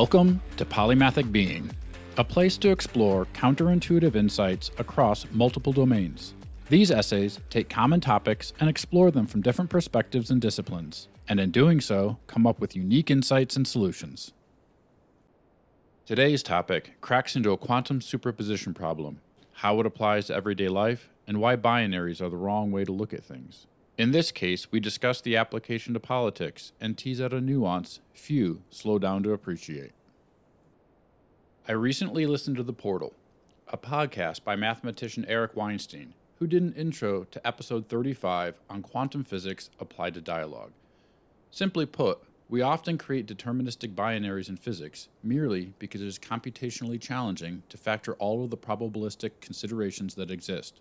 Welcome to Polymathic Being, a place to explore counterintuitive insights across multiple domains. These essays take common topics and explore them from different perspectives and disciplines, and in doing so, come up with unique insights and solutions. Today's topic cracks into a quantum superposition problem, how it applies to everyday life, and why binaries are the wrong way to look at things. In this case, we discuss the application to politics and tease out a nuance few slow down to appreciate. I recently listened to The Portal, a podcast by mathematician Eric Weinstein, who did an intro to episode 35 on quantum physics applied to dialogue. Simply put, we often create deterministic binaries in physics merely because it is computationally challenging to factor all of the probabilistic considerations that exist.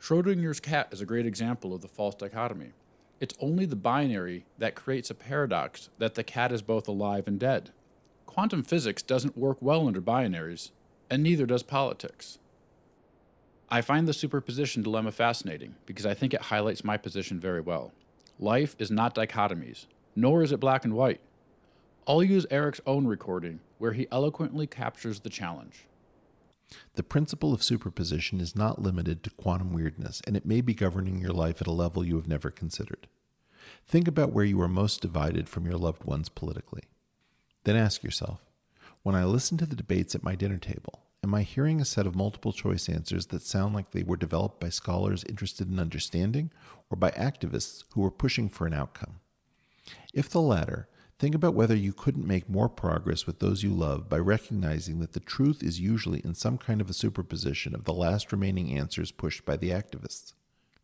Schrodinger's cat is a great example of the false dichotomy. It's only the binary that creates a paradox that the cat is both alive and dead. Quantum physics doesn't work well under binaries, and neither does politics. I find the superposition dilemma fascinating because I think it highlights my position very well. Life is not dichotomies, nor is it black and white. I'll use Eric's own recording where he eloquently captures the challenge. The principle of superposition is not limited to quantum weirdness, and it may be governing your life at a level you have never considered. Think about where you are most divided from your loved ones politically. Then ask yourself when I listen to the debates at my dinner table, Am I hearing a set of multiple choice answers that sound like they were developed by scholars interested in understanding or by activists who were pushing for an outcome? If the latter, think about whether you couldn't make more progress with those you love by recognizing that the truth is usually in some kind of a superposition of the last remaining answers pushed by the activists.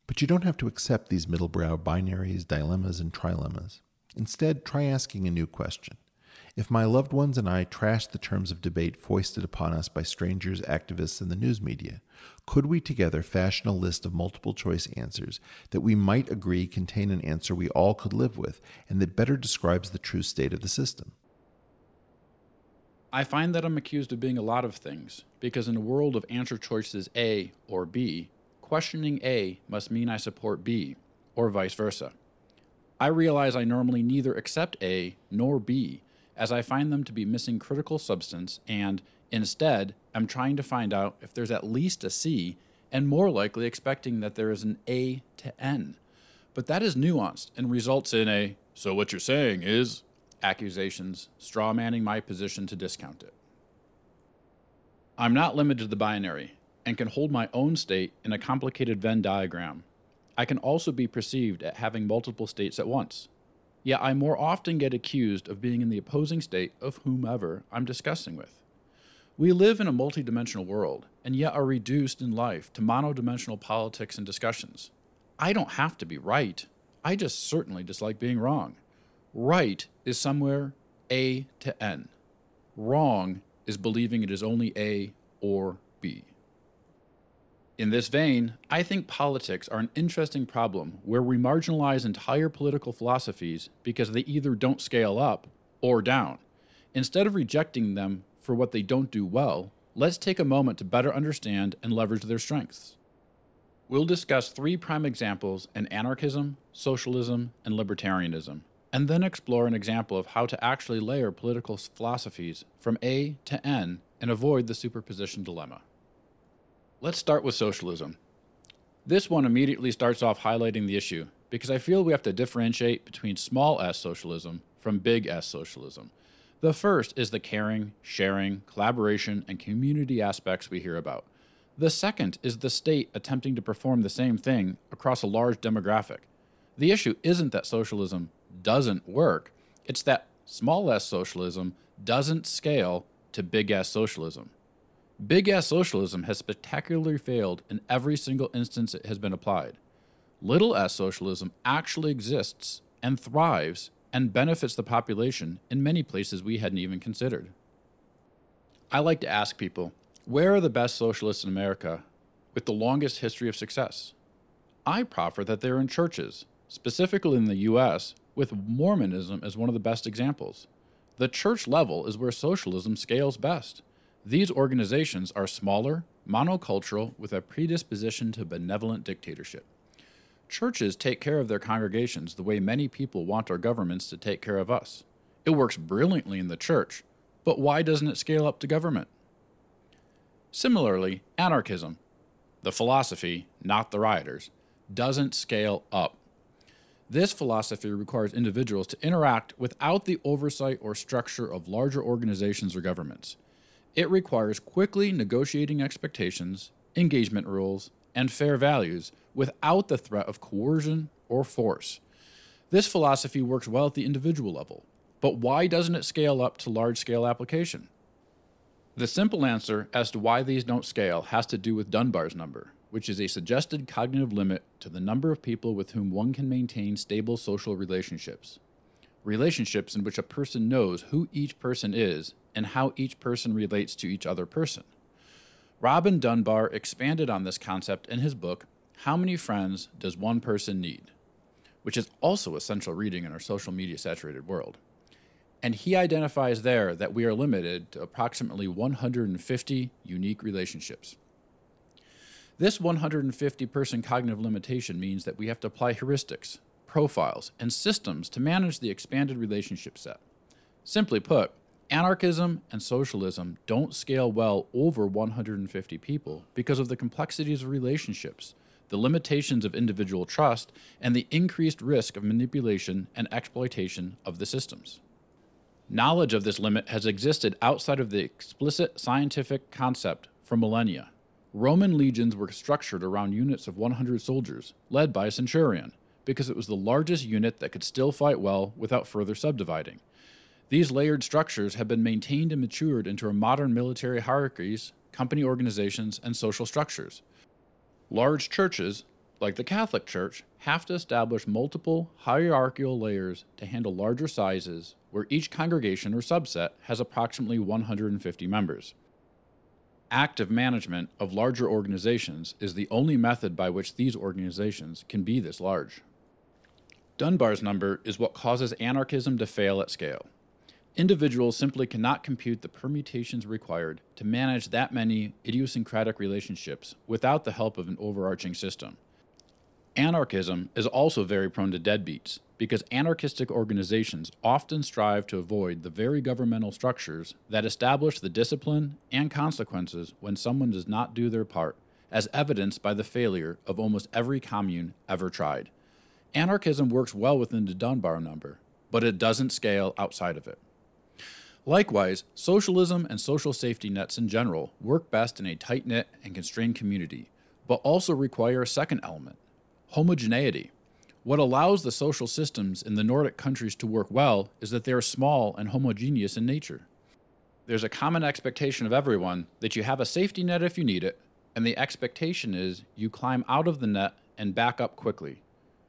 But you don't have to accept these middlebrow binaries, dilemmas, and trilemmas. Instead, try asking a new question if my loved ones and I trashed the terms of debate foisted upon us by strangers, activists, and the news media, could we together fashion a list of multiple choice answers that we might agree contain an answer we all could live with and that better describes the true state of the system? I find that I'm accused of being a lot of things because in a world of answer choices A or B, questioning A must mean I support B, or vice versa. I realize I normally neither accept A nor B as I find them to be missing critical substance and, instead, I'm trying to find out if there's at least a C and more likely expecting that there is an A to N. But that is nuanced and results in a, so what you're saying is, accusations, straw manning my position to discount it. I'm not limited to the binary and can hold my own state in a complicated Venn diagram. I can also be perceived at having multiple states at once. Yet I more often get accused of being in the opposing state of whomever I'm discussing with. We live in a multidimensional world, and yet are reduced in life to monodimensional politics and discussions. I don't have to be right. I just certainly dislike being wrong. Right is somewhere A to N. Wrong is believing it is only A or B. In this vein, I think politics are an interesting problem where we marginalize entire political philosophies because they either don't scale up or down. Instead of rejecting them for what they don't do well, let's take a moment to better understand and leverage their strengths. We'll discuss three prime examples in anarchism, socialism, and libertarianism, and then explore an example of how to actually layer political philosophies from A to N and avoid the superposition dilemma. Let's start with socialism. This one immediately starts off highlighting the issue because I feel we have to differentiate between small s socialism from big S socialism. The first is the caring, sharing, collaboration, and community aspects we hear about. The second is the state attempting to perform the same thing across a large demographic. The issue isn't that socialism doesn't work, it's that small s socialism doesn't scale to big S socialism. Big S socialism has spectacularly failed in every single instance it has been applied. Little s socialism actually exists and thrives and benefits the population in many places we hadn't even considered. I like to ask people where are the best socialists in America with the longest history of success? I proffer that they're in churches, specifically in the US, with Mormonism as one of the best examples. The church level is where socialism scales best. These organizations are smaller, monocultural, with a predisposition to benevolent dictatorship. Churches take care of their congregations the way many people want our governments to take care of us. It works brilliantly in the church, But why doesn't it scale up to government? Similarly, anarchism, the philosophy, not the rioters, doesn't scale up. This philosophy requires individuals to interact without the oversight or structure of larger organizations or governments. It requires quickly negotiating expectations, engagement rules, and fair values without the threat of coercion or force. This philosophy works well at the individual level, but why doesn't it scale up to large scale application? The simple answer as to why these don't scale has to do with Dunbar's number, which is a suggested cognitive limit to the number of people with whom one can maintain stable social relationships. Relationships in which a person knows who each person is and how each person relates to each other person. Robin Dunbar expanded on this concept in his book, How Many Friends Does One Person Need? which is also essential reading in our social media saturated world. And he identifies there that we are limited to approximately 150 unique relationships. This 150 person cognitive limitation means that we have to apply heuristics, profiles, and systems to manage the expanded relationship set. Simply put, anarchism and socialism don't scale well over 150 people because of the complexities of relationships, the limitations of individual trust, and the increased risk of manipulation and exploitation of the systems. Knowledge of this limit has existed outside of the explicit scientific concept for millennia. Roman legions were structured around units of 100 soldiers, led by a centurion, because it was the largest unit that could still fight well without further subdividing. These layered structures have been maintained and matured into our modern military hierarchies, company organizations, and social structures. Large churches, like the Catholic Church, have to establish multiple hierarchical layers to handle larger sizes, where each congregation or subset has approximately 150 members active management of larger organizations is the only method by which these organizations can be this large. Dunbar's number is what causes anarchism to fail at scale. Individuals simply cannot compute the permutations required to manage that many idiosyncratic relationships without the help of an overarching system. Anarchism is also very prone to deadbeats because anarchistic organizations often strive to avoid the very governmental structures that establish the discipline and consequences when someone does not do their part, as evidenced by the failure of almost every commune ever tried. Anarchism works well within the Dunbar number, but it doesn't scale outside of it. Likewise, socialism and social safety nets in general work best in a tight knit and constrained community, but also require a second element homogeneity. What allows the social systems in the Nordic countries to work well is that they are small and homogeneous in nature. There's a common expectation of everyone that you have a safety net if you need it, and the expectation is you climb out of the net and back up quickly.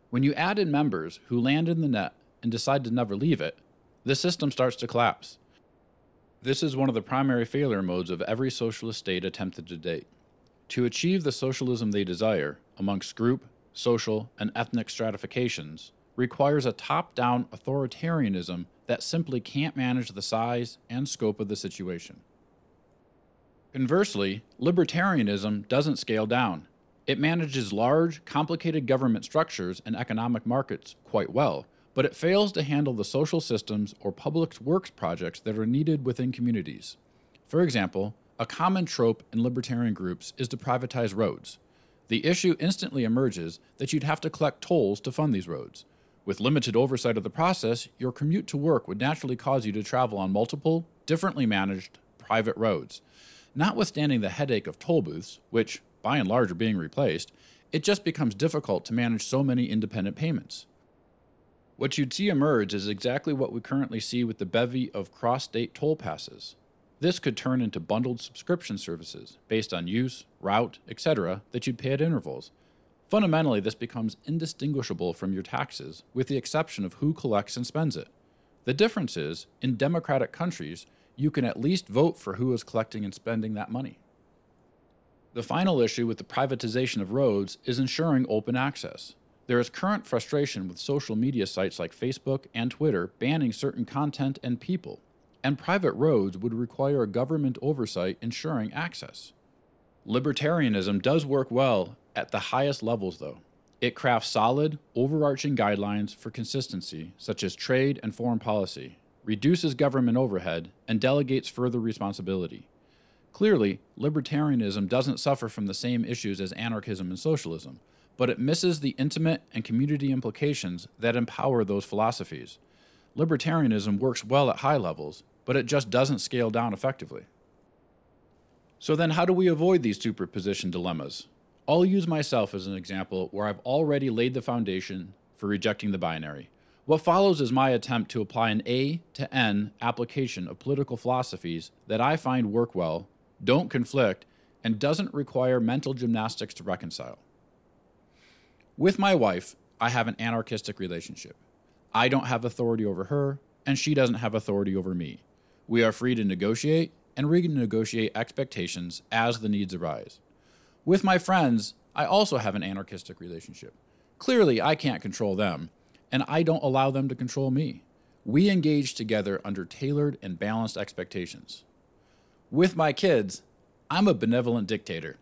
When you add in members who land in the net and decide to never leave it, the system starts to collapse. This is one of the primary failure modes of every socialist state attempted to date. To achieve the socialism they desire, amongst group, social, and ethnic stratifications requires a top down authoritarianism that simply can't manage the size and scope of the situation. Conversely, libertarianism doesn't scale down. It manages large, complicated government structures and economic markets quite well, but it fails to handle the social systems or public works projects that are needed within communities. For example, a common trope in libertarian groups is to privatize roads. The issue instantly emerges that you'd have to collect tolls to fund these roads. With limited oversight of the process, your commute to work would naturally cause you to travel on multiple, differently managed, private roads. Notwithstanding the headache of toll booths, which, by and large, are being replaced, it just becomes difficult to manage so many independent payments. What you'd see emerge is exactly what we currently see with the bevy of cross state toll passes. This could turn into bundled subscription services based on use, route, etc., that you'd pay at intervals. Fundamentally, this becomes indistinguishable from your taxes, with the exception of who collects and spends it. The difference is, in democratic countries, you can at least vote for who is collecting and spending that money. The final issue with the privatization of roads is ensuring open access. There is current frustration with social media sites like Facebook and Twitter banning certain content and people and private roads would require government oversight ensuring access. Libertarianism does work well at the highest levels, though. It crafts solid, overarching guidelines for consistency, such as trade and foreign policy, reduces government overhead, and delegates further responsibility. Clearly, libertarianism doesn't suffer from the same issues as anarchism and socialism, but it misses the intimate and community implications that empower those philosophies. Libertarianism works well at high levels, but it just doesn't scale down effectively. So, then how do we avoid these superposition dilemmas? I'll use myself as an example where I've already laid the foundation for rejecting the binary. What follows is my attempt to apply an A to N application of political philosophies that I find work well, don't conflict, and doesn't require mental gymnastics to reconcile. With my wife, I have an anarchistic relationship. I don't have authority over her, and she doesn't have authority over me. We are free to negotiate and renegotiate expectations as the needs arise. With my friends, I also have an anarchistic relationship. Clearly, I can't control them, and I don't allow them to control me. We engage together under tailored and balanced expectations. With my kids, I'm a benevolent dictator.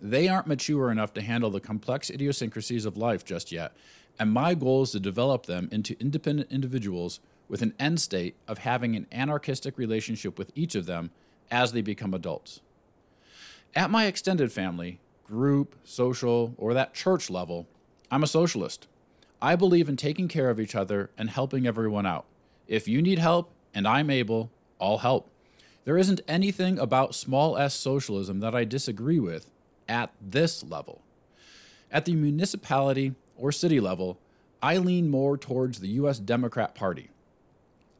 They aren't mature enough to handle the complex idiosyncrasies of life just yet, and my goal is to develop them into independent individuals with an end state of having an anarchistic relationship with each of them as they become adults. At my extended family, group, social, or that church level, I'm a socialist. I believe in taking care of each other and helping everyone out. If you need help and I'm able, I'll help. There isn't anything about small s socialism that I disagree with at this level. At the municipality or city level, I lean more towards the US Democrat Party.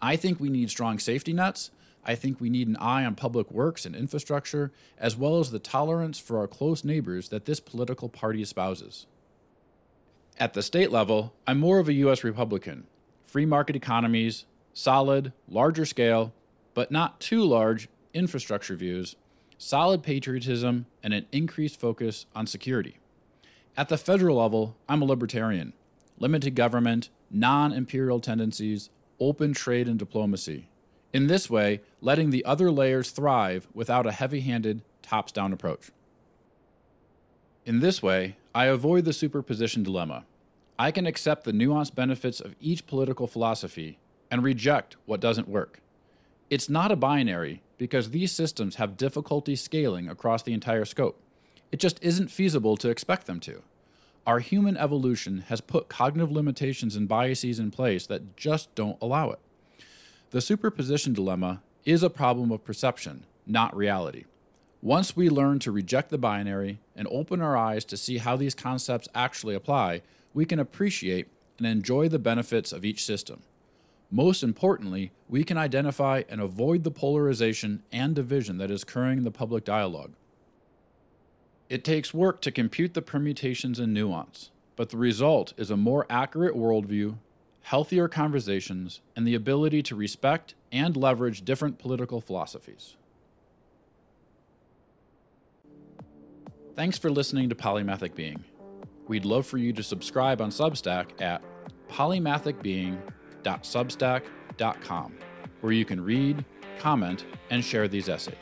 I think we need strong safety nets. I think we need an eye on public works and infrastructure, as well as the tolerance for our close neighbors that this political party espouses. At the state level, I'm more of a U.S. Republican. Free market economies, solid, larger scale, but not too large infrastructure views, solid patriotism, and an increased focus on security. At the federal level, I'm a libertarian. Limited government, non imperial tendencies, open trade and diplomacy. In this way, letting the other layers thrive without a heavy handed, tops down approach. In this way, I avoid the superposition dilemma. I can accept the nuanced benefits of each political philosophy and reject what doesn't work. It's not a binary because these systems have difficulty scaling across the entire scope. It just isn't feasible to expect them to. Our human evolution has put cognitive limitations and biases in place that just don't allow it. The superposition dilemma is a problem of perception, not reality. Once we learn to reject the binary and open our eyes to see how these concepts actually apply, we can appreciate and enjoy the benefits of each system. Most importantly, we can identify and avoid the polarization and division that is occurring in the public dialogue. It takes work to compute the permutations and nuance, but the result is a more accurate worldview, healthier conversations, and the ability to respect and leverage different political philosophies. Thanks for listening to Polymathic Being. We'd love for you to subscribe on Substack at polymathicbeing.substack.com, where you can read, comment, and share these essays.